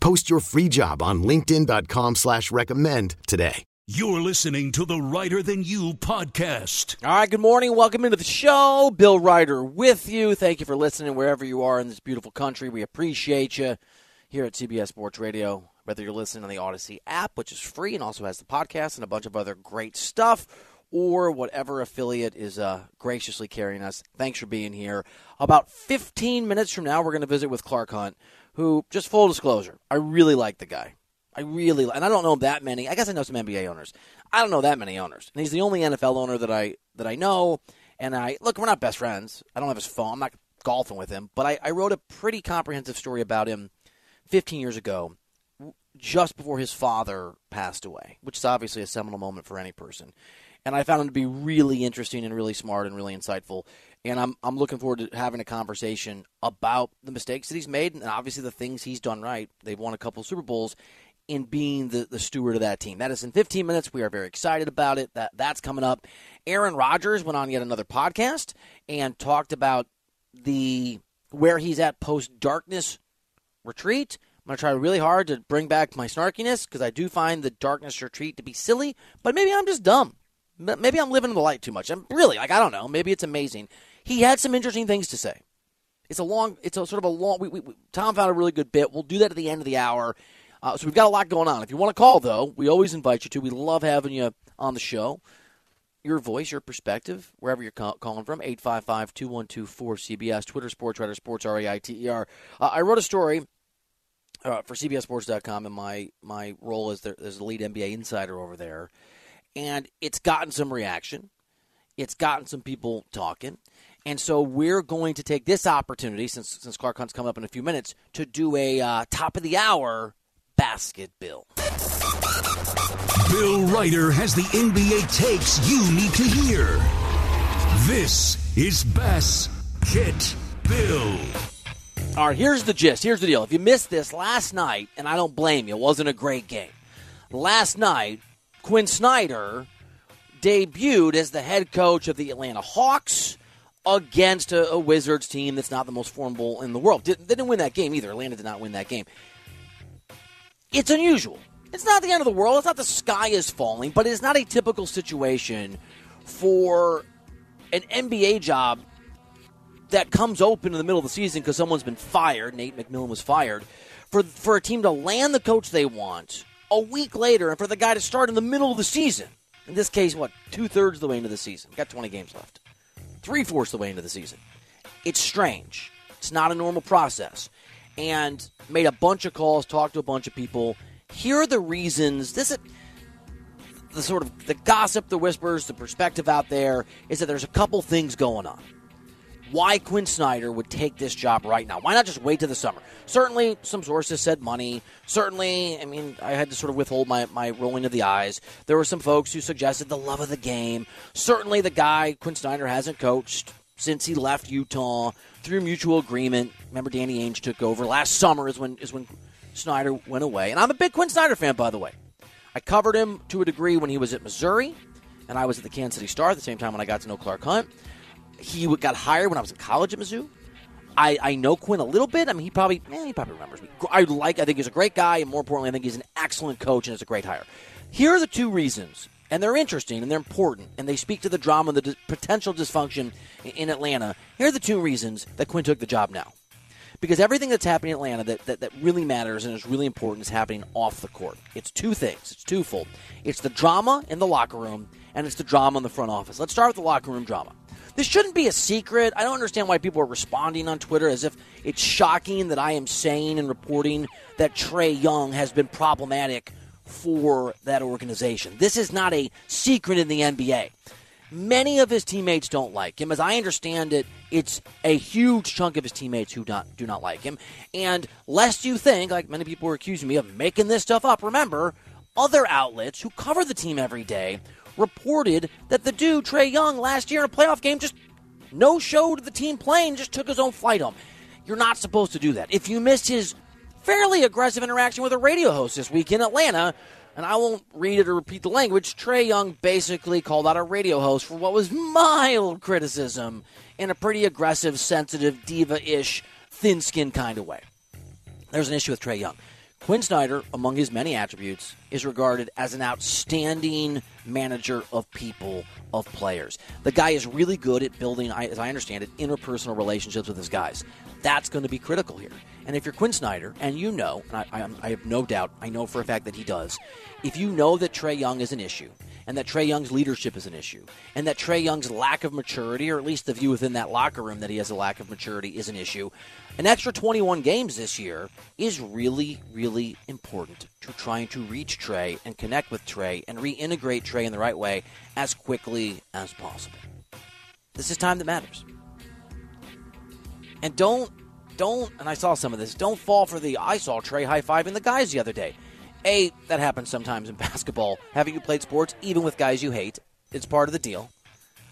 Post your free job on LinkedIn.com slash recommend today. You're listening to the Reiter Than You podcast. All right, good morning. Welcome into the show. Bill Reiter with you. Thank you for listening wherever you are in this beautiful country. We appreciate you here at CBS Sports Radio, whether you're listening on the Audacy app, which is free and also has the podcast and a bunch of other great stuff, or whatever affiliate is uh, graciously carrying us. Thanks for being here. About 15 minutes from now, we're going to visit with Clark Hunt, who, just full disclosure, I really like the guy. I really, and I don't know that many. I guess I know some NBA owners. I don't know that many owners, and he's the only NFL owner that I that I know. And I look, we're not best friends. I don't have his phone. I'm not golfing with him, but I, I wrote a pretty comprehensive story about him 15 years ago, just before his father passed away, which is obviously a seminal moment for any person. And I found him to be really interesting and really smart and really insightful. And I'm I'm looking forward to having a conversation about the mistakes that he's made and obviously the things he's done right. They've won a couple Super Bowls in being the, the steward of that team. That is in 15 minutes. We are very excited about it. That that's coming up. Aaron Rodgers went on yet another podcast and talked about the where he's at post darkness retreat. I'm going to try really hard to bring back my snarkiness because I do find the darkness retreat to be silly, but maybe I'm just dumb. Maybe I'm living in the light too much. I'm really like I don't know. Maybe it's amazing. He had some interesting things to say. It's a long. It's a sort of a long. We, we, Tom found a really good bit. We'll do that at the end of the hour. Uh, so we've got a lot going on. If you want to call, though, we always invite you to. We love having you on the show. Your voice, your perspective, wherever you're call- calling from, 855 212 4CBS, Twitter, Sports Reiter, Sports R A I T E R. Uh, I wrote a story uh, for CBSSports.com in my, my role as the, as the lead NBA insider over there. And it's gotten some reaction, it's gotten some people talking. And so we're going to take this opportunity, since, since Clark Hunt's coming up in a few minutes, to do a uh, top of the hour basket bill. Bill Reiter has the NBA takes you need to hear. This is Basket Bill. All right, here's the gist. Here's the deal. If you missed this last night, and I don't blame you, it wasn't a great game. Last night, Quin Snyder debuted as the head coach of the Atlanta Hawks against a, a Wizards team that's not the most formidable in the world. Did, they didn't win that game either. Atlanta did not win that game. It's unusual. It's not the end of the world. It's not the sky is falling, but it's not a typical situation for an NBA job that comes open in the middle of the season because someone's been fired. Nate McMillan was fired. For, for a team to land the coach they want a week later and for the guy to start in the middle of the season. In this case, what, two thirds of the way into the season? Got 20 games left. Three fourths of the way into the season. It's strange. It's not a normal process. And made a bunch of calls, talked to a bunch of people. Here are the reasons. This is the sort of the gossip, the whispers, the perspective out there is that there's a couple things going on. Why Quin Snyder would take this job right now? Why not just wait to the summer? Certainly, some sources said money. Certainly, I mean, I had to sort of withhold my, my rolling of the eyes. There were some folks who suggested the love of the game. Certainly, the guy, Quin Snyder, hasn't coached since he left Utah through mutual agreement. Remember, Danny Ainge took over last summer. Is when is when Snyder went away, and I'm a big Quin Snyder fan, by the way. I covered him to a degree when he was at Missouri, and I was at the Kansas City Star at the same time when I got to know Clark Hunt. He got hired when I was in college at Mizzou. I, I know Quin a little bit. I mean, he probably eh, he probably remembers me. I like. I think he's a great guy, and more importantly, I think he's an excellent coach and is a great hire. Here are the two reasons, and they're interesting and they're important, and they speak to the drama and the potential dysfunction in Atlanta. Here are the two reasons that Quin took the job now because everything that's happening in Atlanta that, that, that, really matters and is really important is happening off the court. It's two things. It's twofold. It's the drama in the locker room and it's the drama in the front office. Let's start with the locker room drama. This shouldn't be a secret. I don't understand why people are responding on Twitter as if it's shocking that I am saying and reporting that Trae Young has been problematic for that organization. This is not a secret in the NBA. Many of his teammates don't like him. As I understand it, it's a huge chunk of his teammates who not, do not like him. And lest you think, like many people are accusing me of making this stuff up, remember, other outlets who cover the team every day reported that the dude, Trae Young, last year in a playoff game just no showed the team playing, just took his own flight home. You're not supposed to do that. If you missed his fairly aggressive interaction with a radio host this week in Atlanta, and I won't read it or repeat the language, Trae Young basically called out a radio host for what was mild criticism in a pretty aggressive, sensitive, diva ish, thin skinned kind of way. There's an issue with Trae Young. Quin Snyder, among his many attributes, is regarded as an outstanding manager of people, of players. The guy is really good at building, as I understand it, interpersonal relationships with his guys. That's going to be critical here. And if you're Quin Snyder, and you know, and I, I, I have no doubt, I know for a fact that he does, if you know that Trae Young is an issue, and that Trae Young's leadership is an issue, and that Trae Young's lack of maturity, or at least the view within that locker room that he has a lack of maturity, is an issue, an extra 21 games this year is really, really important to trying to reach Trae and connect with Trae and reintegrate Trae in the right way as quickly as possible. This is time that matters. And don't, don't, and I saw some of this, don't fall for the, I saw Trae high fiving the guys the other day. A, that happens sometimes in basketball. Haven't you played sports, even with guys you hate? It's part of the deal.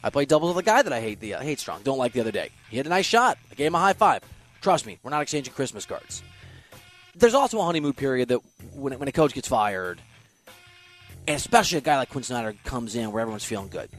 I played doubles with a guy that I hate the uh, hate strong, don't like the other day. He had a nice shot. I gave him a high five. Trust me, we're not exchanging Christmas cards. There's also a honeymoon period that when, when a coach gets fired, and especially a guy like Quin Snyder comes in where everyone's feeling good.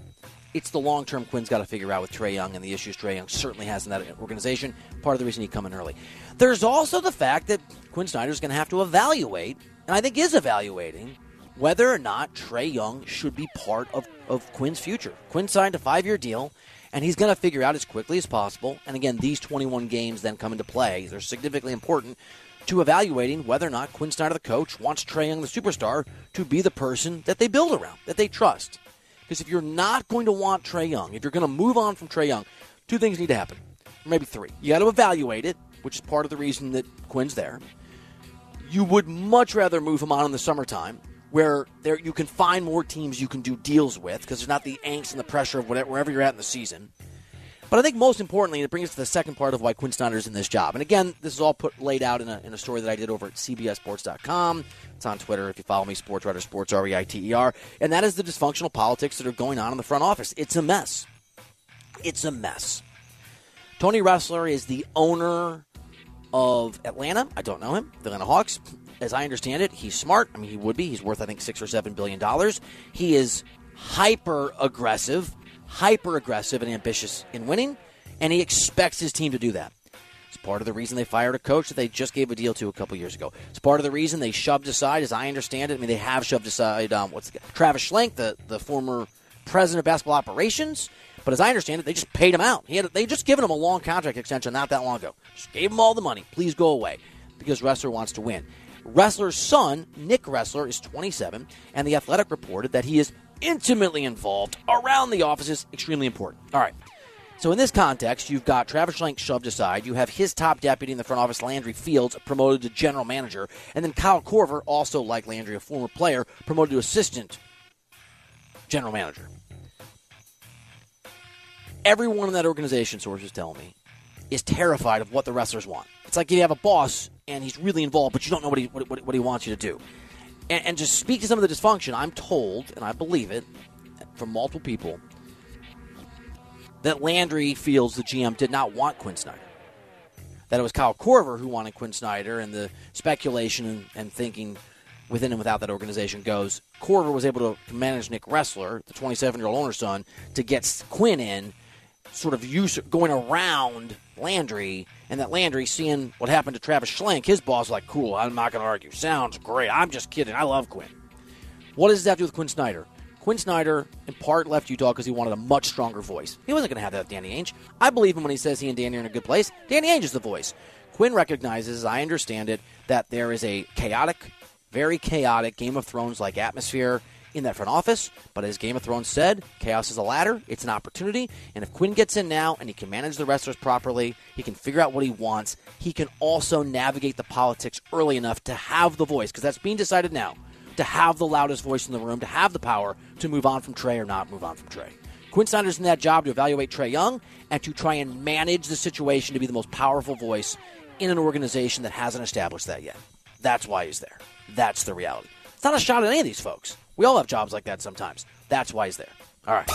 It's the long term Quin's got to figure out with Trae Young and the issues Trae Young certainly has in that organization. Part of the reason he come in early. There's also the fact that Quin Snyder's going to have to evaluate and I think is evaluating whether or not Trae Young should be part of, of Quin's future. Quin signed a five year deal, and he's going to figure out as quickly as possible. And again, these 21 games then come into play. They're significantly important to evaluating whether or not Quin Snyder, the coach, wants Trae Young, the superstar, to be the person that they build around, that they trust. Because if you're not going to want Trae Young, if you're going to move on from Trae Young, two things need to happen. Maybe three. You got to evaluate it, which is part of the reason that Quin's there you would much rather move him on in the summertime where there you can find more teams you can do deals with because there's not the angst and the pressure of whatever, wherever you're at in the season. But I think most importantly, it brings us to the second part of why Quin Snyder's in this job. And again, this is all put laid out in a, in a story that I did over at CBSSports.com. It's on Twitter if you follow me, Sports Reiter Sports R E I T E R. And that is the dysfunctional politics that are going on in the front office. It's a mess. It's a mess. Tony Ressler is the owner of Atlanta. I don't know him. The Atlanta Hawks. As I understand it, he's smart. I mean, he would be. He's worth, I think, six or seven billion dollars. He is hyper aggressive, hyper aggressive and ambitious in winning, and he expects his team to do that. It's part of the reason they fired a coach that they just gave a deal to a couple years ago. It's part of the reason they shoved aside, as I understand it. I mean, they have shoved aside um, what's the, Travis Schlenk, the the former president of basketball operations. But as I understand it, they just paid him out. He had they just given him a long contract extension not that long ago. Just gave him all the money. Please go away because Ressler wants to win. Ressler's son, Nick Ressler, is 27, and the Athletic reported that he is intimately involved around the office is extremely important. All right. So in this context, you've got Travis Schlenk shoved aside. You have his top deputy in the front office, Landry Fields, promoted to general manager, and then Kyle Korver, also like Landry, a former player, promoted to assistant general manager everyone in that organization, sources tell me, is terrified of what the Resslers want. It's like you have a boss and he's really involved, but you don't know what he what, what, what he wants you to do. And, and to speak to some of the dysfunction, I'm told, and I believe it from multiple people, that Landry Fields the GM did not want Quin Snyder. That it was Kyle Korver who wanted Quin Snyder, and the speculation and, and thinking within and without that organization goes. Korver was able to manage Nick Ressler, the 27 year old owner's son, to get Quin in, sort of use, going around Landry, and that Landry, seeing what happened to Travis Schlenk, his boss like, cool, I'm not going to argue. Sounds great. I'm just kidding. I love Quin. What does that have to do with Quin Snyder? Quin Snyder, in part, left Utah because he wanted a much stronger voice. He wasn't going to have that with Danny Ainge. I believe him when he says he and Danny are in a good place. Danny Ainge is the voice. Quin recognizes, I understand it, that there is a chaotic, very chaotic Game of Thrones like atmosphere in that front office. But as Game of Thrones said, chaos is a ladder, it's an opportunity. And if Quin gets in now and he can manage the Resslers properly, he can figure out what he wants, he can also navigate the politics early enough to have the voice, because that's being decided now to have the loudest voice in the room, to have the power to move on from Trae or not move on from Trae. Quin Snyder's in that job to evaluate Trae Young and to try and manage the situation to be the most powerful voice in an organization that hasn't established that yet. That's why he's there. That's the reality. It's not a shot at any of these folks. We all have jobs like that sometimes. That's why he's there. All right.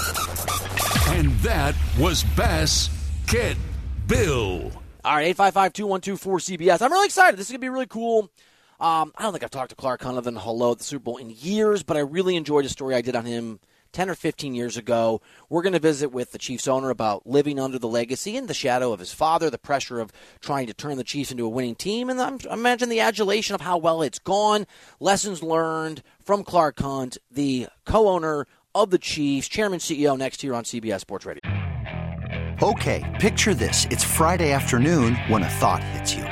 And that was Bass Get Bill. All right, 855 212 cbs I'm really excited. This is going to be really cool. Um, I don't think I've talked to Clark Hunt than hello at the Super Bowl in years, but I really enjoyed a story I did on him 10 or 15 years ago. We're going to visit with the Chiefs owner about living under the legacy and the shadow of his father, the pressure of trying to turn the Chiefs into a winning team, and I'm, imagine the adulation of how well it's gone. Lessons learned from Clark Hunt, the co owner of the Chiefs, chairman, CEO, next year on CBS Sports Radio. Okay, picture this. It's Friday afternoon when a thought hits you.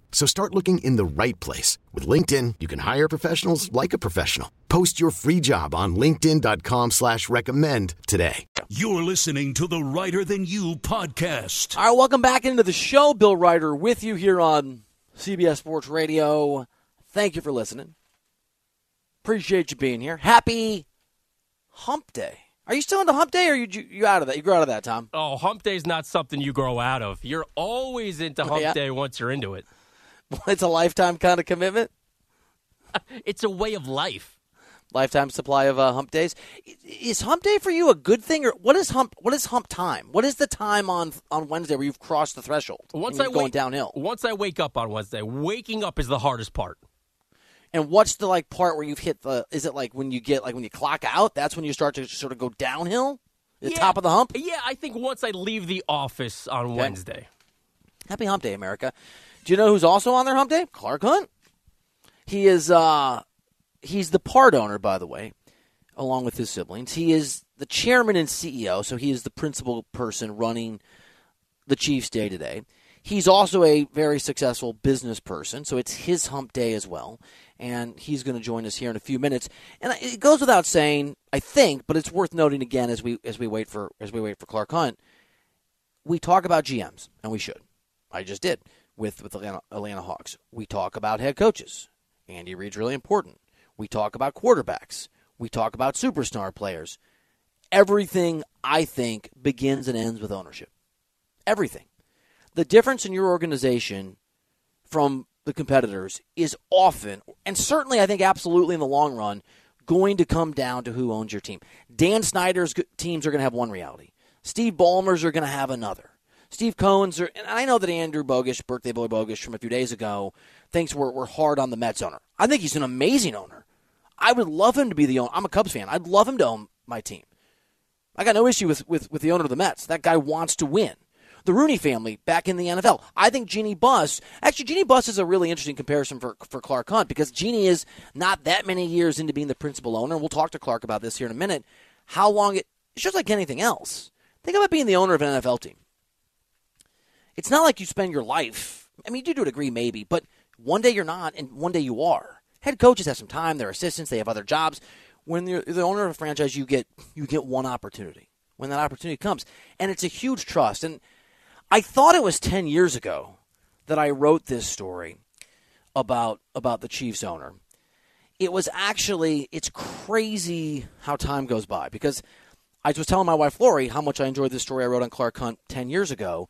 So start looking in the right place. With LinkedIn, you can hire professionals like a professional. Post your free job on linkedin.com slash recommend today. You're listening to the Reiter Than You podcast. All right, welcome back into the show. Bill Reiter with you here on CBS Sports Radio. Thank you for listening. Appreciate you being here. Happy Hump Day. Are you still into Hump Day, or you you out of that? You grow out of that, Tom? Oh, Hump Day is not something you grow out of. You're always into Hump Yeah. Day once you're into it. It's a lifetime kind of commitment. It's a way of life. Lifetime supply of uh, Hump Days. Is Hump Day for you a good thing, or what is Hump? What is Hump time? What is the time on on Wednesday where you've crossed the threshold? Once I going wake, downhill. Once I wake up on Wednesday, waking up is the hardest part. And what's the like part where you've hit the? Is it like when you get like when you clock out? That's when you start to sort of go downhill. The Yeah. top of the hump. Yeah, I think once I leave the office on Wednesday. Happy Hump Day, America. Do you know who's also on their Hump Day? Clark Hunt. He is uh he's the part owner, by the way, along with his siblings. He is the chairman and CEO, so he is the principal person running the Chiefs day to day. He's also a very successful business person, so it's his hump day as well. And he's going to join us here in a few minutes. And it goes without saying, I think, but it's worth noting again as we as we wait for as we wait for Clark Hunt. We talk about GMs, and we should. I just did with with Atlanta, Atlanta Hawks. We talk about head coaches. Andy Reid's really important. We talk about quarterbacks. We talk about superstar players. Everything I think begins and ends with ownership. Everything. The difference in your organization from the competitors is often, and certainly I think absolutely in the long run, going to come down to who owns your team. Dan Snyder's teams are going to have one reality. Steve Ballmer's are going to have another. Steve Cohen's, and I know that Andrew Bogusch, birthday boy Bogusch from a few days ago, thinks we're, we're hard on the Mets owner. I think he's an amazing owner. I would love him to be the owner. I'm a Cubs fan. I'd love him to own my team. I got no issue with, with, with the owner of the Mets. That guy wants to win. The Rooney family back in the NFL. I think Jeanie Buss, actually, Jeanie Buss is a really interesting comparison for, for Clark Hunt because Jeanie is not that many years into being the principal owner. We'll talk to Clark about this here in a minute. How long it, it's just like anything else. Think about being the owner of an NFL team. It's not like you spend your life. I mean, you do to a degree, maybe, but one day you're not, and one day you are. Head coaches have some time; they're assistants, they have other jobs. When you're the owner of a franchise, you get you get one opportunity. When that opportunity comes, and it's a huge trust. And I thought it was ten years ago that I wrote this story about about the Chiefs owner. It was actually it's crazy how time goes by because I was telling my wife Lori how much I enjoyed this story I wrote on Clark Hunt ten years ago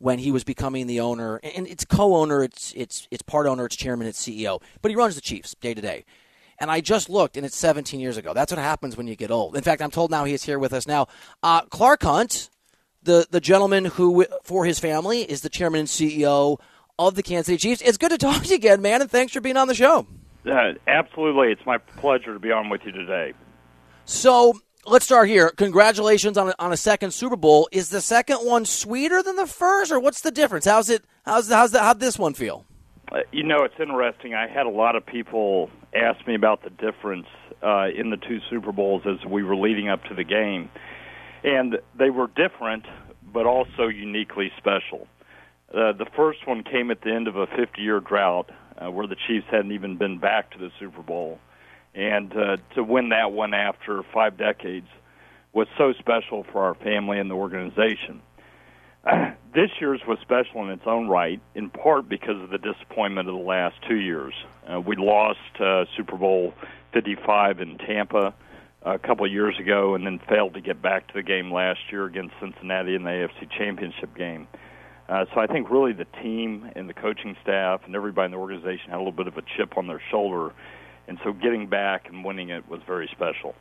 when he was becoming the owner, and it's co-owner, it's it's it's part owner, it's chairman, it's CEO, but he runs the Chiefs day to day. And I just looked, and it's 17 years ago. That's what happens when you get old. In fact, I'm told now he is here with us now. Uh, Clark Hunt, the the gentleman who, for his family, is the chairman and CEO of the Kansas City Chiefs. It's good to talk to you again, man, and thanks for being on the show. Uh, absolutely, it's my pleasure to be on with you today. So let's start here. Congratulations on a, on a second Super Bowl. Is the second one sweeter than the first, or what's the difference? How's it? How's how's the, how'd this one feel? Uh, you know, it's interesting. I had a lot of people ask me about the difference uh, in the two Super Bowls as we were leading up to the game, and they were different, but also uniquely special. Uh, the first one came at the end of a 50-year drought, uh, where the Chiefs hadn't even been back to the Super Bowl and uh, to win that one after five decades was so special for our family and the organization. Uh, this year's was special in its own right, in part because of the disappointment of the last two years. Uh, we lost uh, Super Bowl 55 in Tampa a couple of years ago, and then failed to get back to the game last year against Cincinnati in the AFC Championship game. Uh, so I think really the team and the coaching staff and everybody in the organization had a little bit of a chip on their shoulder and so getting back and winning it was very special.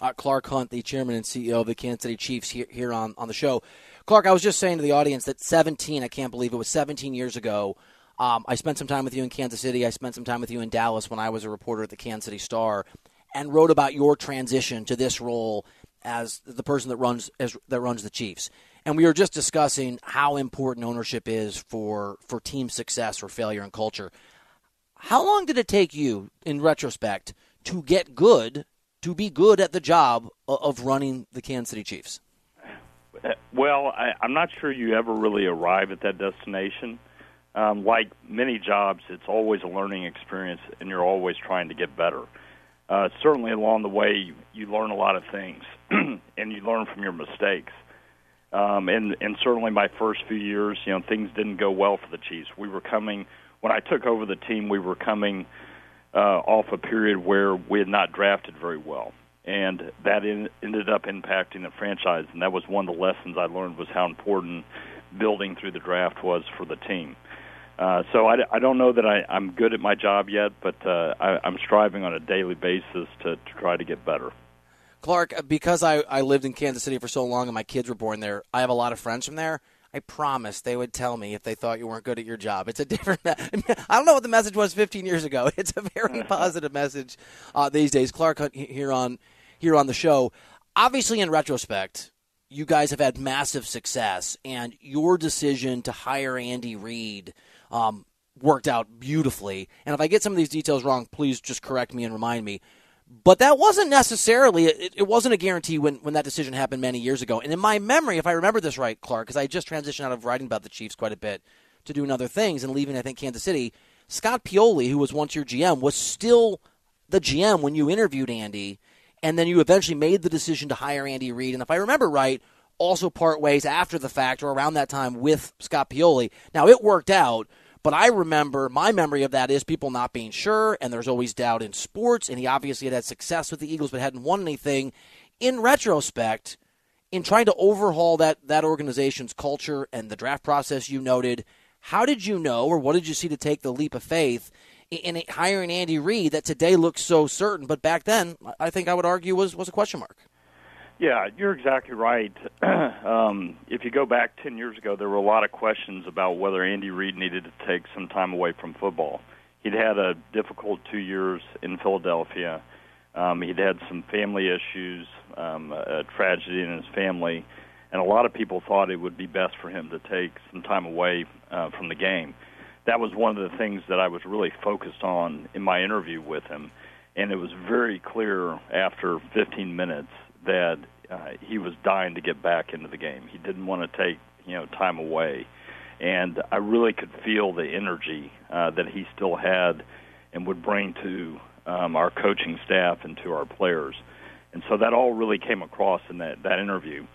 Uh, Clark Hunt, the chairman and CEO of the Kansas City Chiefs, here, here on, on the show. Clark, I was just saying to the audience that 17, I can't believe it was 17 years ago. Um, I spent some time with you in Kansas City. I spent some time with you in Dallas when I was a reporter at the Kansas City Star, and wrote about your transition to this role as the person that runs as, that runs the Chiefs. And we were just discussing how important ownership is for for team success or failure and culture. How long did it take you, in retrospect, to get good, to be good at the job of running the Kansas City Chiefs? Well, I, I'm not sure you ever really arrive at that destination. Um, like many jobs, it's always a learning experience, and you're always trying to get better. Uh, certainly, along the way, you, you learn a lot of things, and you learn from your mistakes. Um, and and certainly, my first few years, you know, things didn't go well for the Chiefs. We were coming when I took over the team, we were coming uh, off a period where we had not drafted very well, and that in, ended up impacting the franchise. And that was one of the lessons I learned was how important building through the draft was for the team. Uh, so I, I don't know that I, I'm good at my job yet, but uh, I, I'm striving on a daily basis to, to try to get better. Clark, because I, I lived in Kansas City for so long and my kids were born there, I have a lot of friends from there. I promise they would tell me if they thought you weren't good at your job. It's a different. I don't know what the message was 15 years ago. It's a very positive message uh, these days. Clark here on here on the show. Obviously, in retrospect, you guys have had massive success, and your decision to hire Andy Reid um, worked out beautifully. And if I get some of these details wrong, please just correct me and remind me. But that wasn't necessarily it, it, wasn't a guarantee when, when that decision happened many years ago. And in my memory, if I remember this right, Clark, because I just transitioned out of writing about the Chiefs quite a bit to doing other things and leaving, I think, Kansas City. Scott Pioli, who was once your GM, was still the GM when you interviewed Andy, and then you eventually made the decision to hire Andy Reid. And if I remember right, also part ways after the fact or around that time with Scott Pioli. Now it worked out, but I remember my memory of that is people not being sure, and there's always doubt in sports. And he obviously had had success with the Eagles, but hadn't won anything. In retrospect, in trying to overhaul that that organization's culture and the draft process, you noted. How did you know, or what did you see to take the leap of faith in, in hiring Andy Reid that today looks so certain, but back then, I think I would argue was was a question mark. Yeah, you're exactly right. um, if you go back 10 years ago, there were a lot of questions about whether Andy Reid needed to take some time away from football. He'd had a difficult two years in Philadelphia. Um, he'd had some family issues, um, a tragedy in his family, and a lot of people thought it would be best for him to take some time away uh, from the game. That was one of the things that I was really focused on in my interview with him, and it was very clear after 15 minutes that uh, he was dying to get back into the game. He didn't want to take you know time away, and I really could feel the energy uh, that he still had and would bring to um, our coaching staff and to our players. And so that all really came across in that that interview.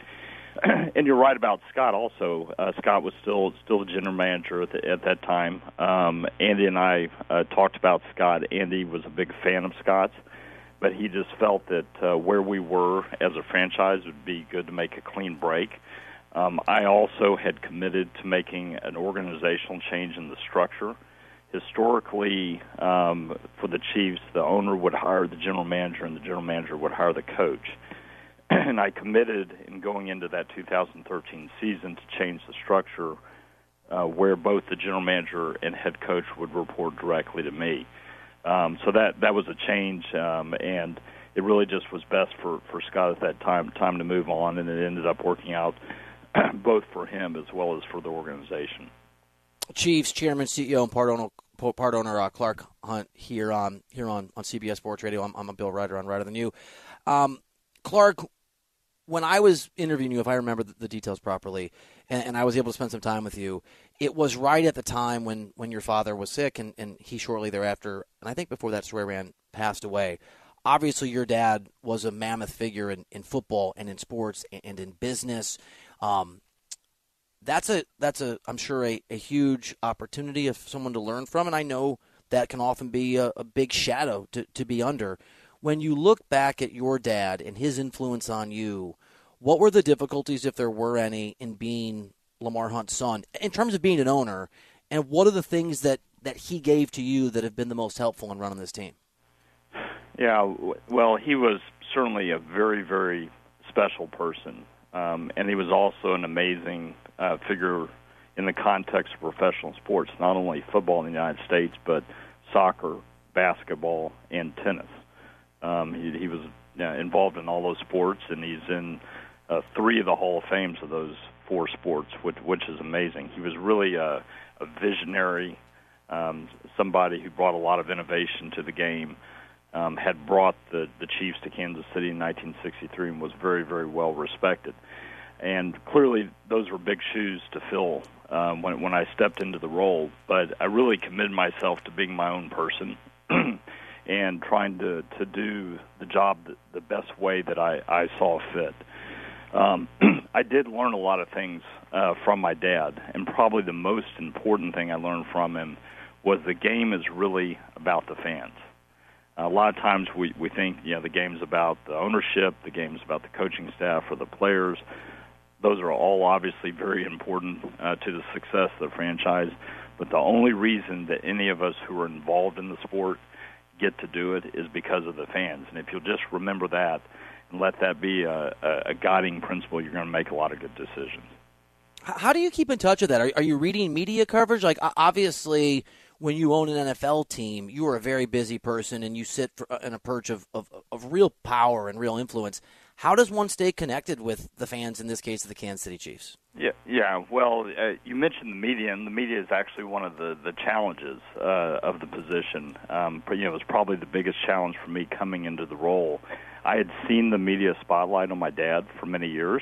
and you're right about Scott. Also, uh, Scott was still still the general manager at, the, at that time. Um, Andy and I uh, talked about Scott. Andy was a big fan of Scott's, but he just felt that uh, where we were as a franchise would be good to make a clean break. Um, I also had committed to making an organizational change in the structure historically um, for the Chiefs, the owner would hire the general manager, and the general manager would hire the coach. and I committed in going into that 2013 season to change the structure uh, where both the general manager and head coach would report directly to me. Um, so that that was a change, um, and it really just was best for for Scott at that time time to move on, and it ended up working out both for him as well as for the organization. Chiefs chairman, CEO, and part owner part owner uh, Clark Hunt here on here on, on CBS Sports Radio. I'm, I'm a Bill Reiter on Reiter Than You. Um, Clark, when I was interviewing you, if I remember the, the details properly, and, and, I was able to spend some time with you, it was right at the time when, when your father was sick, and, and he shortly thereafter, and I think before that story ran, passed away. Obviously, your dad was a mammoth figure in, in football and in sports and in business. Um, that's a that's a I'm sure a, a huge opportunity of someone to learn from, and I know that can often be a, a big shadow to, to be under. When you look back at your dad and his influence on you, what were the difficulties, if there were any, in being Lamar Hunt's son in terms of being an owner, and what are the things that, that he gave to you that have been the most helpful in running this team? Yeah, well, he was certainly a very, very special person, um, and he was also an amazing uh, figure in the context of professional sports, not only football in the United States, but soccer, basketball, and tennis. Um, he, he was uh, involved in all those sports, and he's in uh, three of the Hall of Fames of those four sports, which, which is amazing. He was really a, a visionary, um, somebody who brought a lot of innovation to the game. Um, had brought the the Chiefs to Kansas City in 1963 and was very very well respected and clearly those were big shoes to fill um, when when I stepped into the role. But I really committed myself to being my own person and trying to to do the job the, the best way that I I saw fit. Um, I did learn a lot of things uh, from my dad, and probably the most important thing I learned from him was the game is really about the fans. A lot of times we we think you know the game's about the ownership, the game's about the coaching staff or the players those are all obviously very important uh, to the success of the franchise. But the only reason that any of us who are involved in the sport get to do it is because of the fans. And if you'll just remember that and let that be a, a guiding principle, you're going to make a lot of good decisions. How do you keep in touch with that? Are, are you reading media coverage? Like, obviously, when you own an NFL team, you are a very busy person and you sit for, uh, in a perch of, of, of real power and real influence. How does one stay connected with the fans, in this case, of the Kansas City Chiefs? Yeah, yeah. Well, uh, you mentioned the media, and the media is actually one of the the challenges uh, of the position. Um, but, you know, it was probably the biggest challenge for me coming into the role. I had seen the media spotlight on my dad for many years,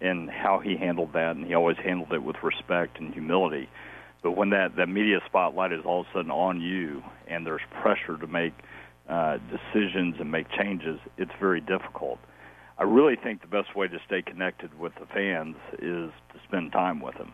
and how he handled that, and he always handled it with respect and humility. But when that that media spotlight is all of a sudden on you, and there's pressure to make uh, decisions and make changes, it's very difficult. I really think the best way to stay connected with the fans is to spend time with them,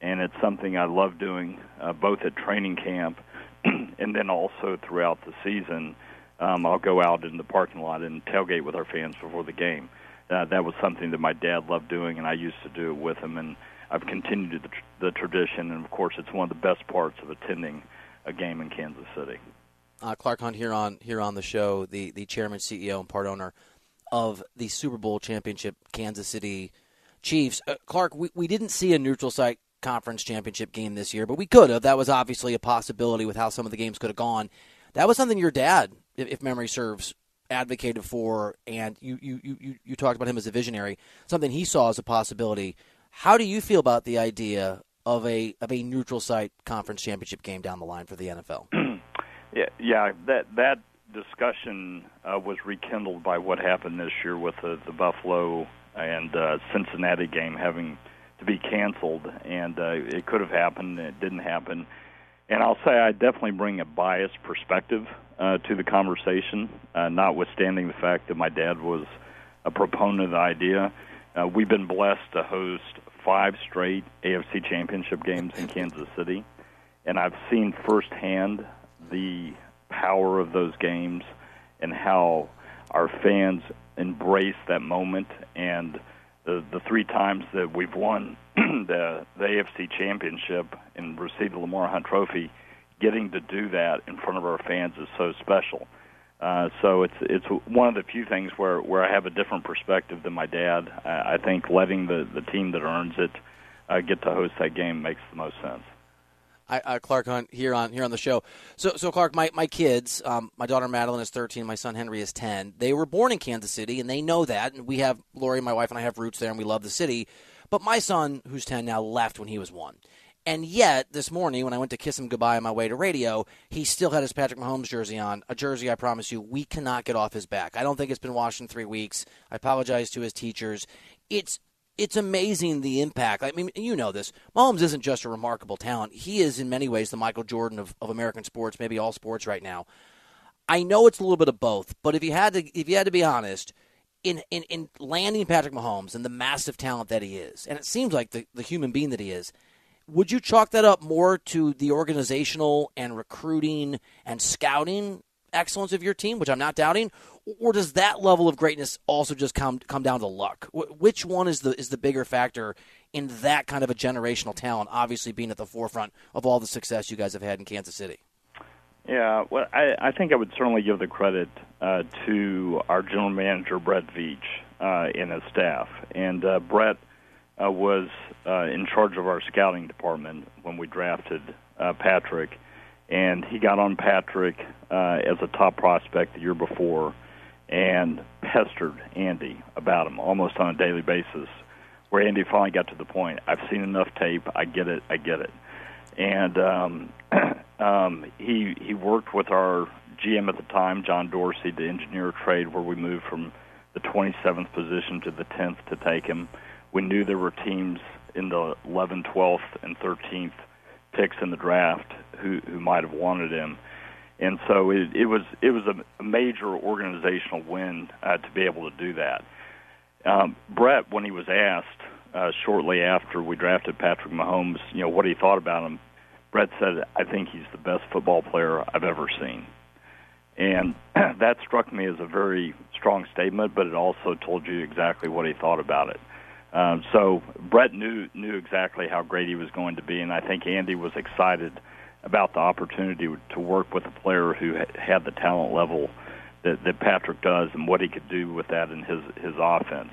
and it's something I love doing uh, both at training camp and then also throughout the season. Um, I'll go out in the parking lot and tailgate with our fans before the game. Uh, that was something that my dad loved doing, and I used to do it with him. And I've continued the, tr- the tradition, and of course, it's one of the best parts of attending a game in Kansas City. Uh, Clark Hunt here on here on the show, the the chairman, CEO, and part owner of the Super Bowl championship Kansas City Chiefs. Uh, Clark, we, we didn't see a neutral site conference championship game this year, but we could have. That was obviously a possibility with how some of the games could have gone. That was something your dad, if, if memory serves, advocated for, and you, you, you, you talked about him as a visionary, something he saw as a possibility. How do you feel about the idea of a of a neutral site conference championship game down the line for the NFL? yeah, yeah, that that discussion uh, was rekindled by what happened this year with the, the Buffalo and uh, Cincinnati game having to be canceled, and uh, it could have happened. It didn't happen, and I'll say I definitely bring a biased perspective uh, to the conversation, uh, notwithstanding the fact that my dad was a proponent of the idea. Uh, we've been blessed to host five straight AFC Championship games in Kansas City, and I've seen firsthand the power of those games and how our fans embrace that moment and the the three times that we've won the the AFC championship and received the Lamar Hunt trophy getting to do that in front of our fans is so special uh, so it's it's one of the few things where where I have a different perspective than my dad. I, I think letting the the team that earns it uh, get to host that game makes the most sense. I, uh, Clark Hunt here on here on the show. So, so Clark, my my kids, um, my daughter Madeline is thirteen, my son Henry is ten. They were born in Kansas City, and they know that. And we have Lori, my wife, and I have roots there, and we love the city. But my son, who's ten now, left when he was one. And yet, this morning, when I went to kiss him goodbye on my way to radio, he still had his Patrick Mahomes jersey on. A jersey, I promise you, we cannot get off his back. I don't think it's been washed in three weeks. I apologize to his teachers. It's it's amazing the impact. I mean, you know this. Mahomes isn't just a remarkable talent. He is, in many ways, the Michael Jordan of, of American sports, maybe all sports right now. I know it's a little bit of both, but if you had to, if you had to be honest, in, in, in landing Patrick Mahomes and the massive talent that he is, and it seems like the, the human being that he is, would you chalk that up more to the organizational and recruiting and scouting excellence of your team, which I'm not doubting, or does that level of greatness also just come come down to luck? Which one is the is the bigger factor in that kind of a generational talent? Obviously, being at the forefront of all the success you guys have had in Kansas City. Yeah, well, I, I think I would certainly give the credit uh, to our general manager Brett Veach uh, and his staff, and uh, Brett uh, was uh, in charge of our scouting department when we drafted uh, Patrick, and he got on Patrick uh, as a top prospect the year before, and pestered Andy about him almost on a daily basis. Where Andy finally got to the point, I've seen enough tape. I get it. I get it. And um, um, he he worked with our GM at the time, John Dorsey, to engineer a trade where we moved from the 27th position to the 10th to take him. We knew there were teams in the 11th, 12th, and 13th picks in the draft who who might have wanted him, and so it, it was it was a, major organizational win uh, to be able to do that. Um, Brett, when he was asked uh, shortly after we drafted Patrick Mahomes, you know what he thought about him, Brett said, "I think he's the best football player I've ever seen." And that struck me as a very strong statement, but it also told you exactly what he thought about it. Um, so Brett knew knew exactly how great he was going to be, and I think Andy was excited about the opportunity to work with a player who had the talent level that, that Patrick does, and what he could do with that in his his offense.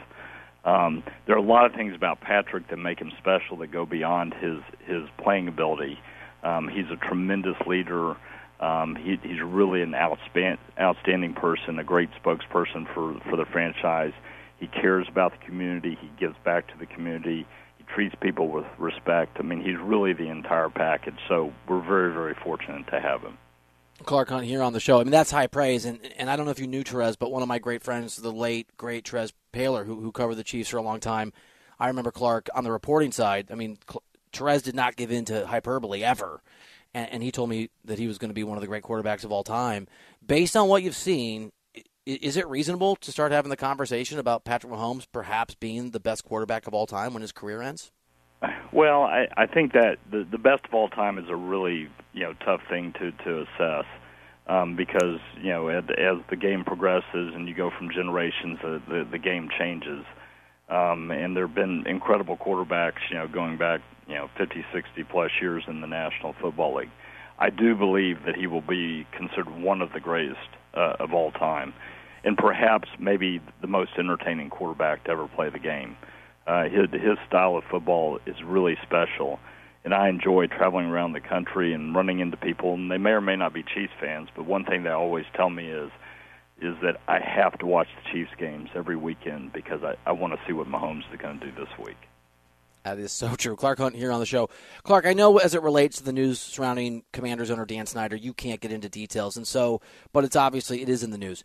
Um, there are a lot of things about Patrick that make him special that go beyond his his playing ability. Um, he's a tremendous leader. Um, he, he's really an outspan, outstanding person, a great spokesperson for for the franchise. He cares about the community. He gives back to the community. He treats people with respect. I mean, he's really the entire package. So we're very, very fortunate to have him. Clark Hunt here on the show. I mean, that's high praise. And and I don't know if you knew Terez, but one of my great friends, the late great Terez Paylor, who who covered the Chiefs for a long time. I remember Clark on the reporting side. I mean, Terez did not give in to hyperbole ever. And, and he told me that he was going to be one of the great quarterbacks of all time. Based on what you've seen, is it reasonable to start having the conversation about Patrick Mahomes perhaps being the best quarterback of all time when his career ends? Well, I, I think that the, the best of all time is a really you know tough thing to to assess um, because you know as, as the game progresses and you go from generations, the the, the game changes. Um, and there have been incredible quarterbacks, you know, going back, you know, 50, 60 plus years in the National Football League. I do believe that he will be considered one of the greatest uh, of all time. And perhaps maybe the most entertaining quarterback to ever play the game. Uh, his his style of football is really special, and I enjoy traveling around the country and running into people. And they may or may not be Chiefs fans, but one thing they always tell me is is that I have to watch the Chiefs games every weekend because I, I want to see what Mahomes is going to do this week. That is so true. Clark Hunt here on the show. Clark, I know as it relates to the news surrounding Commanders owner Dan Snyder, you can't get into details, and so, but it's obviously it is in the news.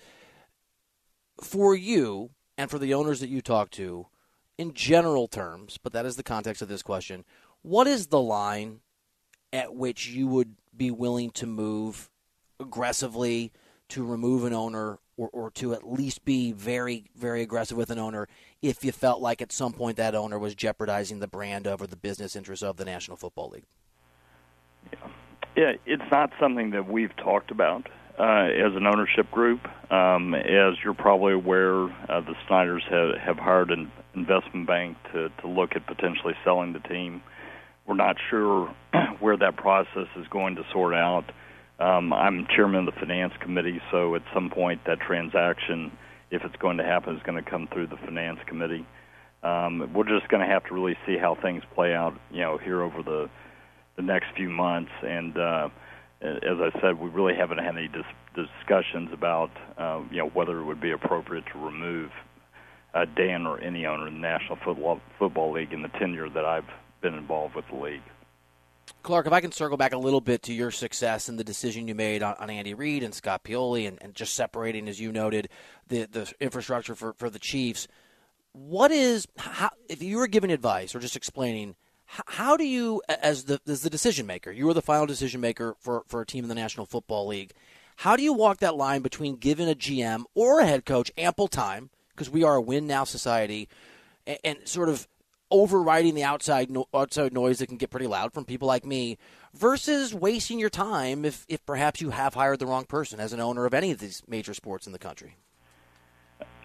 For you and for the owners that you talk to, in general terms, but that is the context of this question. What is the line at which you would be willing to move aggressively to remove an owner or, or to at least be very, very aggressive with an owner if you felt like at some point that owner was jeopardizing the brand of or the business interests of the National Football League? Yeah, yeah it's not something that we've talked about uh, as an ownership group. Um, as you're probably aware, uh, the Snyders have, have hired an investment bank to, to look at potentially selling the team. We're not sure where that process is going to sort out. Um, I'm chairman of the finance committee, so at some point that transaction, if it's going to happen, is going to come through the finance committee. Um, we're just going to have to really see how things play out, you know, here over the the next few months. And uh, as I said, we really haven't had any dis- discussions about, uh, you know, whether it would be appropriate to remove uh, Dan or any owner in the National Football Football League in the tenure that I've been involved with the league. Clark, if I can circle back a little bit to your success and the decision you made on, on Andy Reid and Scott Pioli and, and, just separating, as you noted, the, the infrastructure for, for the Chiefs. What is, how, if you were giving advice or just explaining, how, do you, as the, as the decision maker, you are the final decision maker for, for a team in the National Football League, how do you walk that line between giving a GM or a head coach ample time, because we are a win now society, and, and sort of overriding the outside no- outside noise that can get pretty loud from people like me versus wasting your time if, if perhaps you have hired the wrong person as an owner of any of these major sports in the country?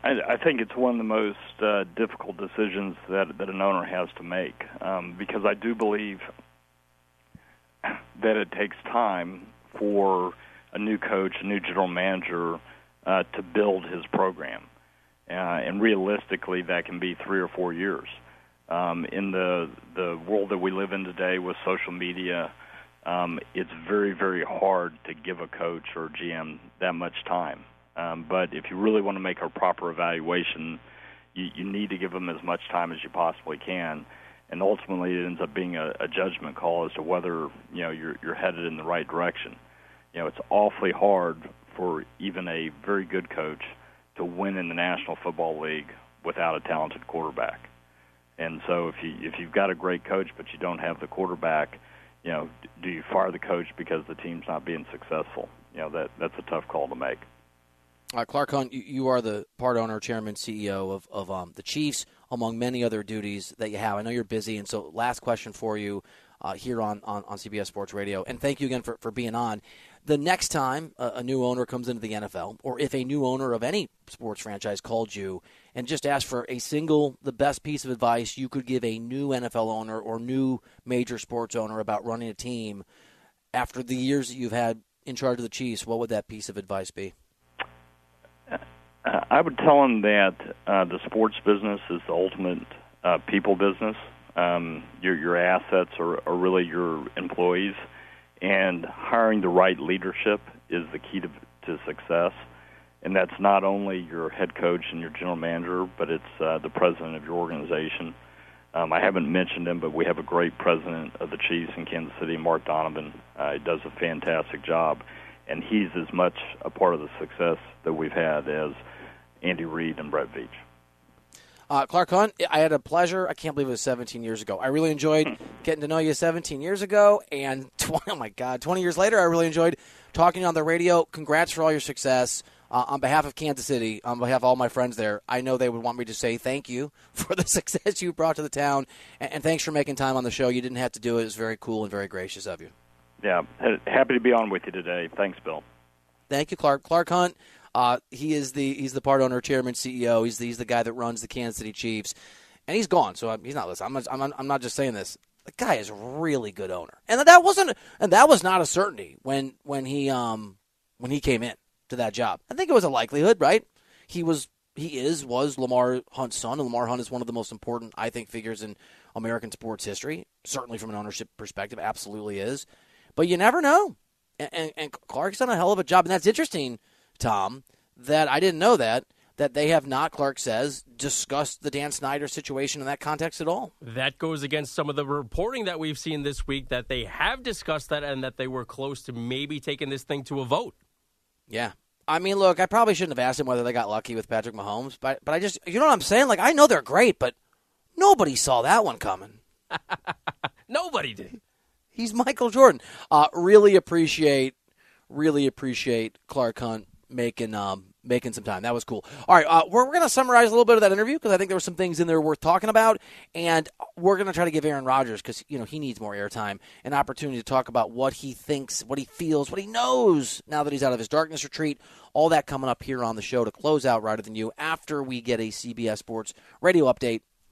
I, I think it's one of the most uh, difficult decisions that, that an owner has to make um, because I do believe that it takes time for a new coach, a new general manager uh, to build his program. Uh, and realistically, that can be three or four years um, in the the world that we live in today with social media, um, it's very very hard to give a coach or GM that much time. Um, but if you really want to make a proper evaluation, you, you need to give them as much time as you possibly can. And ultimately, it ends up being a, a judgment call as to whether you know you're, you're headed in the right direction. You know, it's awfully hard for even a very good coach to win in the National Football League without a talented quarterback. And so if you if you've got a great coach but you don't have the quarterback, you know, do you fire the coach because the team's not being successful? You know, that that's a tough call to make. Uh, Clark Hunt, you, you, are the part owner, chairman, CEO of, of um, the Chiefs, among many other duties that you have. I know you're busy, and so last question for you uh, here on, on, on CBS Sports Radio. And thank you again for, for being on the next time a, a, new owner comes into the NFL, or if a new owner of any sports franchise called you and just asked for a single, the best piece of advice you could give a new NFL owner or new major sports owner about running a team after the years that you've had in charge of the Chiefs, what would that piece of advice be? Uh, I would tell them that uh, the sports business is the ultimate uh, people business. Um, your your assets are, are really your employees and hiring the right leadership is the key to, to success. And that's not only your head coach and your general manager, but it's uh, the president of your organization. Um, I haven't mentioned him, but we have a great president of the Chiefs in Kansas City, Mark Donovan. Uh, he does a fantastic job, and he's as much a part of the success that we've had as Andy Reid and Brett Veach. Uh, Clark Hunt, I had a pleasure. I can't believe it was 17 years ago. I really enjoyed getting to know you 17 years ago, and 20, oh my God, 20 years later, I really enjoyed talking on the radio. Congrats for all your success. Uh, on behalf of Kansas City, on behalf of all my friends there, I know they would want me to say thank you for the success you brought to the town, and, and thanks for making time on the show. You didn't have to do it. It was very cool and very gracious of you. Yeah, happy to be on with you today. Thanks, Bill. Thank you, Clark. Clark Hunt. Uh, he is the he's the part owner, chairman, CEO. He's the, he's the guy that runs the Kansas City Chiefs, and he's gone. So he's not listening. I'm not, I'm, I'm not just saying this. The guy is a really good owner, and that wasn't and that was not a certainty when when he um when he came in to that job. I think it was a likelihood, right? he was he is was Lamar Hunt's son, and Lamar Hunt is one of the most important, I think, figures in American sports history. Certainly from an ownership perspective, absolutely is. But you never know. And, and, and Clark's done a hell of a job, and that's interesting, Tom. That I didn't know that that they have not, Clark says, discussed the Dan Snyder situation in that context at all. That goes against some of the reporting that we've seen this week that they have discussed that and that they were close to maybe taking this thing to a vote. Yeah. I mean, look, I probably shouldn't have asked him whether they got lucky with Patrick Mahomes, but but I just you know what I'm saying? Like I know they're great, but nobody saw that one coming. Nobody did. He's Michael Jordan. Uh, really appreciate, really appreciate Clark Hunt making um, making some time. That was cool. All right, uh, we're, we're going to summarize a little bit of that interview because I think there were some things in there worth talking about, and we're going to try to give Aaron Rodgers because you know he needs more airtime, an opportunity to talk about what he thinks, what he feels, what he knows now that he's out of his darkness retreat. All that coming up here on the show to close out Reiter Than You after we get a CBS Sports radio update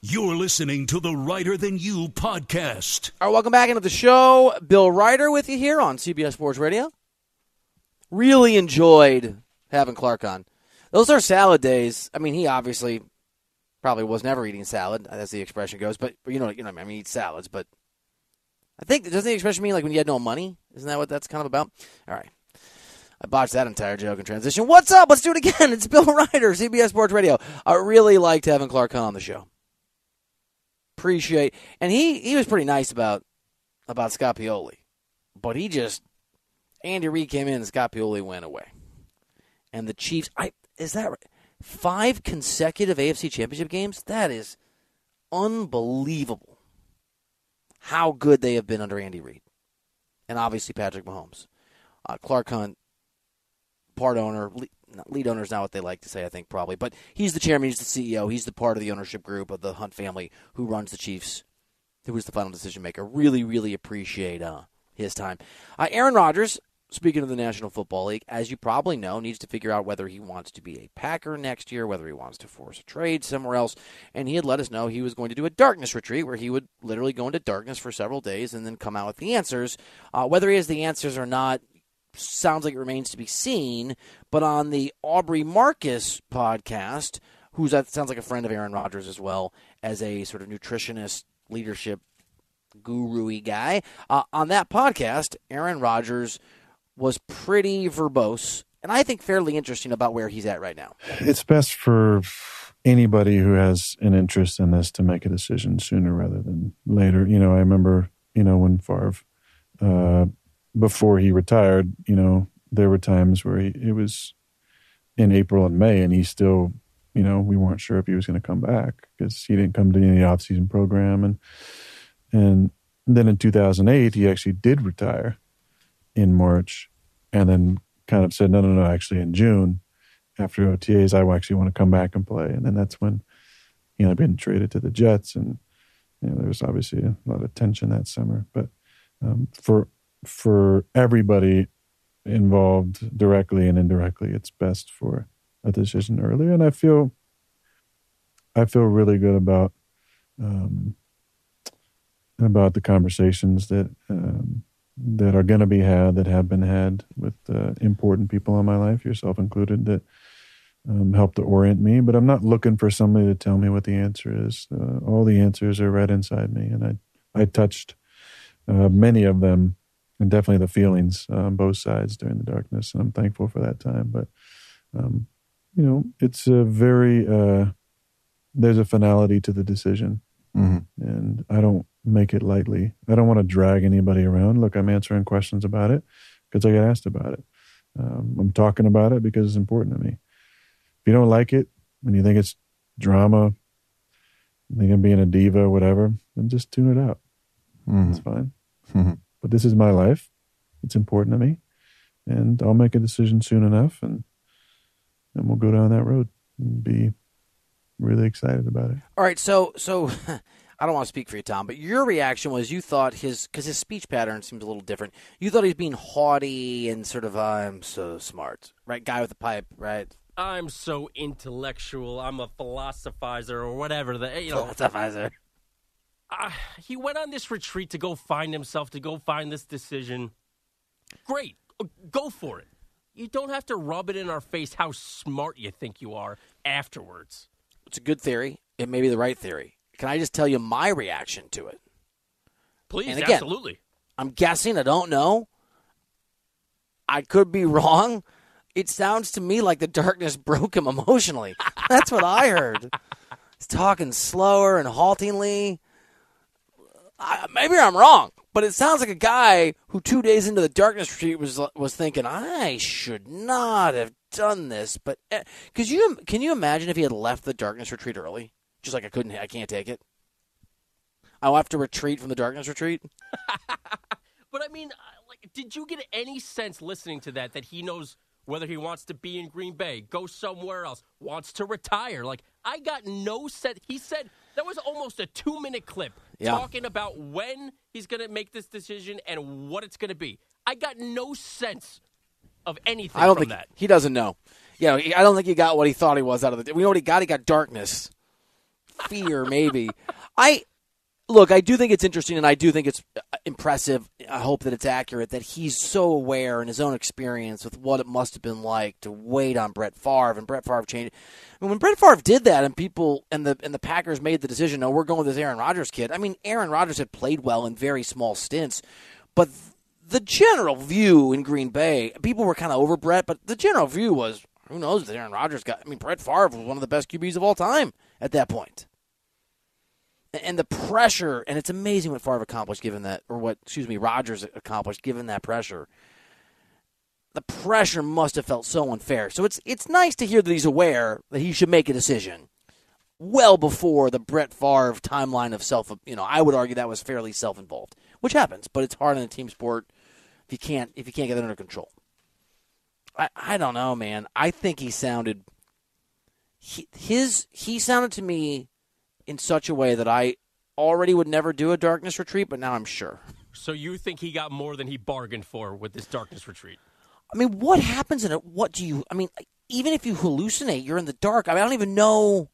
You're listening to the Reiter Than You podcast. All right, welcome back into the show. Bill Reiter with you here on CBS Sports Radio. Really enjoyed having Clark on. Those are salad days. I mean, he obviously probably was never eating salad, as the expression goes. But you know, you know, I mean, he eats salads. But I think doesn't the expression mean like when you had no money? Isn't that what that's kind of about? All right. I botched that entire joke and transition. What's up? Let's do it again. It's Bill Reiter, CBS Sports Radio. I really liked having Clark on the show appreciate and he he was pretty nice about about Scott Pioli. But he just Andy Reid came in and Scott Pioli went away. And the Chiefs I is that right? Five consecutive AFC championship games? That is unbelievable. How good they have been under Andy Reid. And obviously Patrick Mahomes. Uh, Clark Hunt, part owner, lead owner is not what they like to say, I think, probably. But he's the chairman, he's the CEO, he's the part of the ownership group of the Hunt family who runs the Chiefs, who is the final decision maker. Really, really appreciate uh, his time. Uh, Aaron Rodgers, speaking of the National Football League, as you probably know, needs to figure out whether he wants to be a Packer next year, whether he wants to force a trade somewhere else. And he had let us know he was going to do a darkness retreat where he would literally go into darkness for several days and then come out with the answers. Uh, whether he has the answers or not, sounds like it remains to be seen. But on the Aubrey Marcus podcast, that sounds like a friend of Aaron Rodgers as well as a sort of nutritionist, leadership guru guy. Uh, on that podcast, Aaron Rodgers was pretty verbose and I think fairly interesting about where he's at right now. It's best for anybody who has an interest in this to make a decision sooner rather than later. You know, I remember, you know, when Favre uh, before he retired, you know, there were times where he, it was in April and May, and he still, you know, we weren't sure if he was going to come back because he didn't come to any off-season program, and and then in 2008 he actually did retire in March, and then kind of said, no, no, no, actually in June after OTAs, I actually want to come back and play, and then that's when, you know, been traded to the Jets, and you know, there was obviously a lot of tension that summer, but um, for for everybody involved directly and indirectly it's best for a decision earlier and i feel i feel really good about um, about the conversations that um, that are going to be had that have been had with uh, important people in my life yourself included that um, help to orient me. But i'm not looking for somebody to tell me what the answer is. Uh, all the answers are right inside me and i i touched uh, many of them and definitely the feelings on both sides during the darkness. And I'm thankful for that time. But, um, you know, it's a very, uh, there's a finality to the decision. Mm-hmm. And I don't make it lightly. I don't want to drag anybody around. Look, I'm answering questions about it because I get asked about it. Um, I'm talking about it because it's important to me. If you don't like it and you think it's drama, think I'm being a diva, whatever, then just tune it out. Mm-hmm. It's fine. Mm-hmm but this is my life. It's important to me, and I'll make a decision soon enough. And and we'll go down that road and be really excited about it. All right, so so I don't want to speak for you, Tom, but your reaction was you thought his because his speech pattern seems a little different. You thought he's being haughty and sort of oh, I'm so smart, right? Guy with the pipe, right? I'm so intellectual. I'm a philosophizer or whatever. The you know, Philosophizer. Uh, he went on this retreat to go find himself, to go find this decision. Great, go for it. You don't have to rub it in our face how smart you think you are afterwards. It's a good theory. It may be the right theory. Can I just tell you my reaction to it? Please, And again- absolutely. I'm guessing. I don't know. I could be wrong. It sounds to me like the darkness broke him emotionally. That's what I heard. He's talking slower and haltingly. I, maybe I'm wrong, but it sounds like a guy who two days into the darkness retreat was was thinking, "I should not have done this." But eh, because you can you imagine if he had left the darkness retreat early, just like I couldn't, I can't take it. I'll have to retreat from the darkness retreat. But I mean, like, did you get any sense listening to that that he knows whether he wants to be in Green Bay, go somewhere else, wants to retire? Like, I got no sense. He said that was almost a two-minute clip Yeah. talking about when he's going to make this decision and what it's going to be. I got no sense of anything I don't from think that. he doesn't know. Yeah, he- I don't think he got what he thought he was out of the. We know what he got. He got darkness, fear, maybe. I look. I do think it's interesting, and I do think it's uh, impressive. I hope that it's accurate that he's so aware in his own experience with what it must have been like to wait on Brett Favre, and Brett Favre changed. I mean, when Brett Favre did that, and people and the and the Packers made the decision, no, we're going with this Aaron Rodgers kid. I mean, Aaron Rodgers had played well in very small stints, but the general view in Green Bay, people were kind of over Brett, but the general view was, who knows if Aaron Rodgers got. I mean, Brett Favre was one of the best QBs of all time at that point. And the pressure, and it's amazing what Favre accomplished given that, or what, excuse me, Rodgers accomplished given that pressure. The pressure must have felt so unfair. So it's it's nice to hear that he's aware that he should make a decision well before the Brett Favre timeline of self. You know, I would argue that was fairly self-involved, which happens, but it's hard in a team sport if you can't if you can't get it under control. I I don't know, man. I think he sounded he, his he sounded to me in such a way that I already would never do a darkness retreat, but now I'm sure. So you think he got more than he bargained for with this darkness retreat? I mean, what happens in it? What do you? I mean, even if you hallucinate, you're in the dark. I, mean, I don't even know.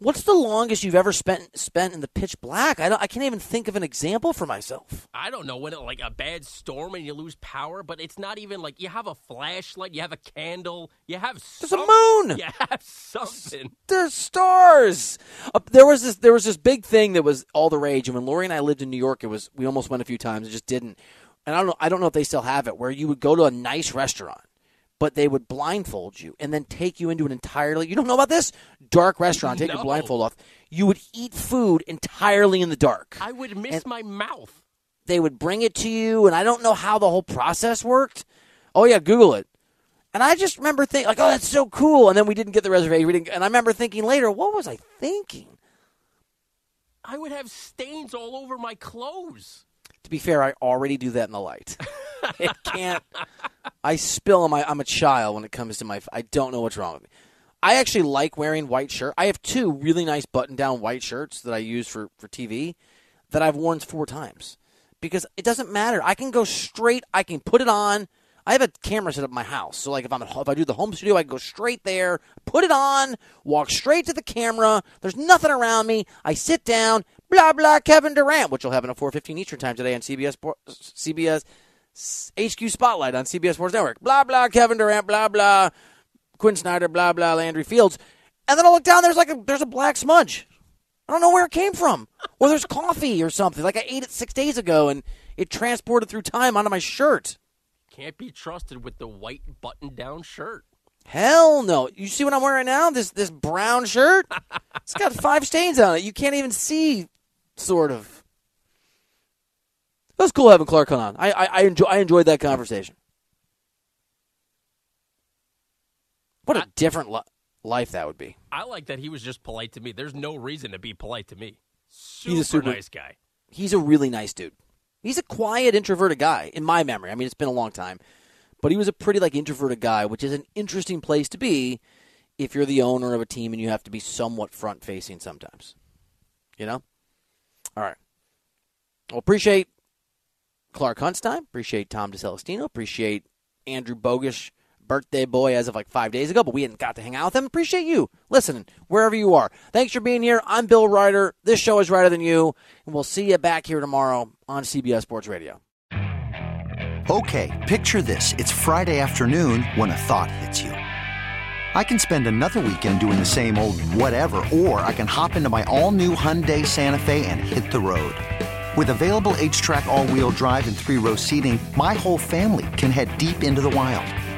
What's the longest you've ever spent spent in the pitch black? I don't. I can't even think of an example for myself. I don't know when it like a bad storm and you lose power, but it's not even like you have a flashlight, you have a candle, you have There's a moon! You have something. There's stars. Uh, there was this. There was this big thing that was all the rage, and when Lori and I lived in New York, it was we almost went a few times. It just didn't. And I don't know. I don't know if they still have it, where you would go to a nice restaurant, but they would blindfold you and then take you into an entirely. You don't know about this dark restaurant. Take your blindfold off. You would eat food entirely in the dark. I would miss my mouth. they would bring it to you, and I don't know how the whole process worked. Oh yeah, Google it. And I just remember thinking, like, oh, that's so cool. And then we didn't get the reservation. We didn't, and I remember thinking later, what was I thinking? I would have stains all over my clothes. To be fair, I already do that in the light. it can't. I spill on my. I'm a child when it comes to my. I don't know what's wrong with me. I actually like wearing white shirt. I have two really nice button-down white shirts that I use for for TV that I've worn four times because it doesn't matter. I can go straight. I can put it on. I have a camera set up in my house, so like if I'm at, if I do the home studio, I can go straight there, put it on, walk straight to the camera. There's nothing around me. I sit down, blah blah. Kevin Durant, which will happen at 4:15 Eastern time today on CBS CBS HQ Spotlight on CBS Sports Network. Blah blah. Kevin Durant, blah blah. Quin Snyder, blah blah. Landry Fields, and then I look down. There's like a there's a black smudge. I don't know where it came from. Or there's coffee or something. Like I ate it six days ago and it transported through time onto my shirt. Can't be trusted with the white button-down shirt. Hell no. You see what I'm wearing now? This this brown shirt? It's got five stains on it. You can't even see, sort of. It was cool having Clark on. I I, I, enjoy, I enjoyed that conversation. What a different li- life that would be. I like that he was just polite to me. There's no reason to be polite to me. Super, He's a super- nice guy. He's a really nice dude. He's a quiet, introverted guy in my memory. I mean, it's been a long time, but he was a pretty like introverted guy, which is an interesting place to be if you're the owner of a team and you have to be somewhat front facing sometimes. You know? All right. Well, appreciate Clark Hunstein. Appreciate Tom DeCelestino. Appreciate Andrew Bogish, birthday boy as of like five days ago, but we hadn't got to hang out with him. Appreciate you listening wherever you are. Thanks for being here. I'm Bill Reiter. This show is Reiter Than You, and we'll see you back here tomorrow on CBS Sports Radio. Okay, picture this. It's Friday afternoon when a thought hits you. I can spend another weekend doing the same old whatever, or I can hop into my all new Hyundai Santa Fe and hit the road. With available HTRAC, all wheel drive, and three row seating, my whole family can head deep into the wild.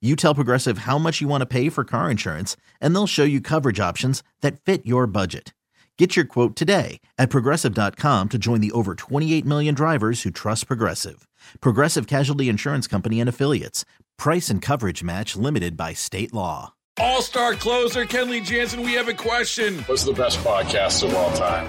You tell Progressive how much you want to pay for car insurance, and they'll show you coverage options that fit your budget. Get your quote today at progressive.com to join the over 28 million drivers who trust Progressive. Progressive Casualty Insurance Company and Affiliates. Price and coverage match limited by state law. All star closer, Kenley Jansen, we have a question. What's the best podcast of all time?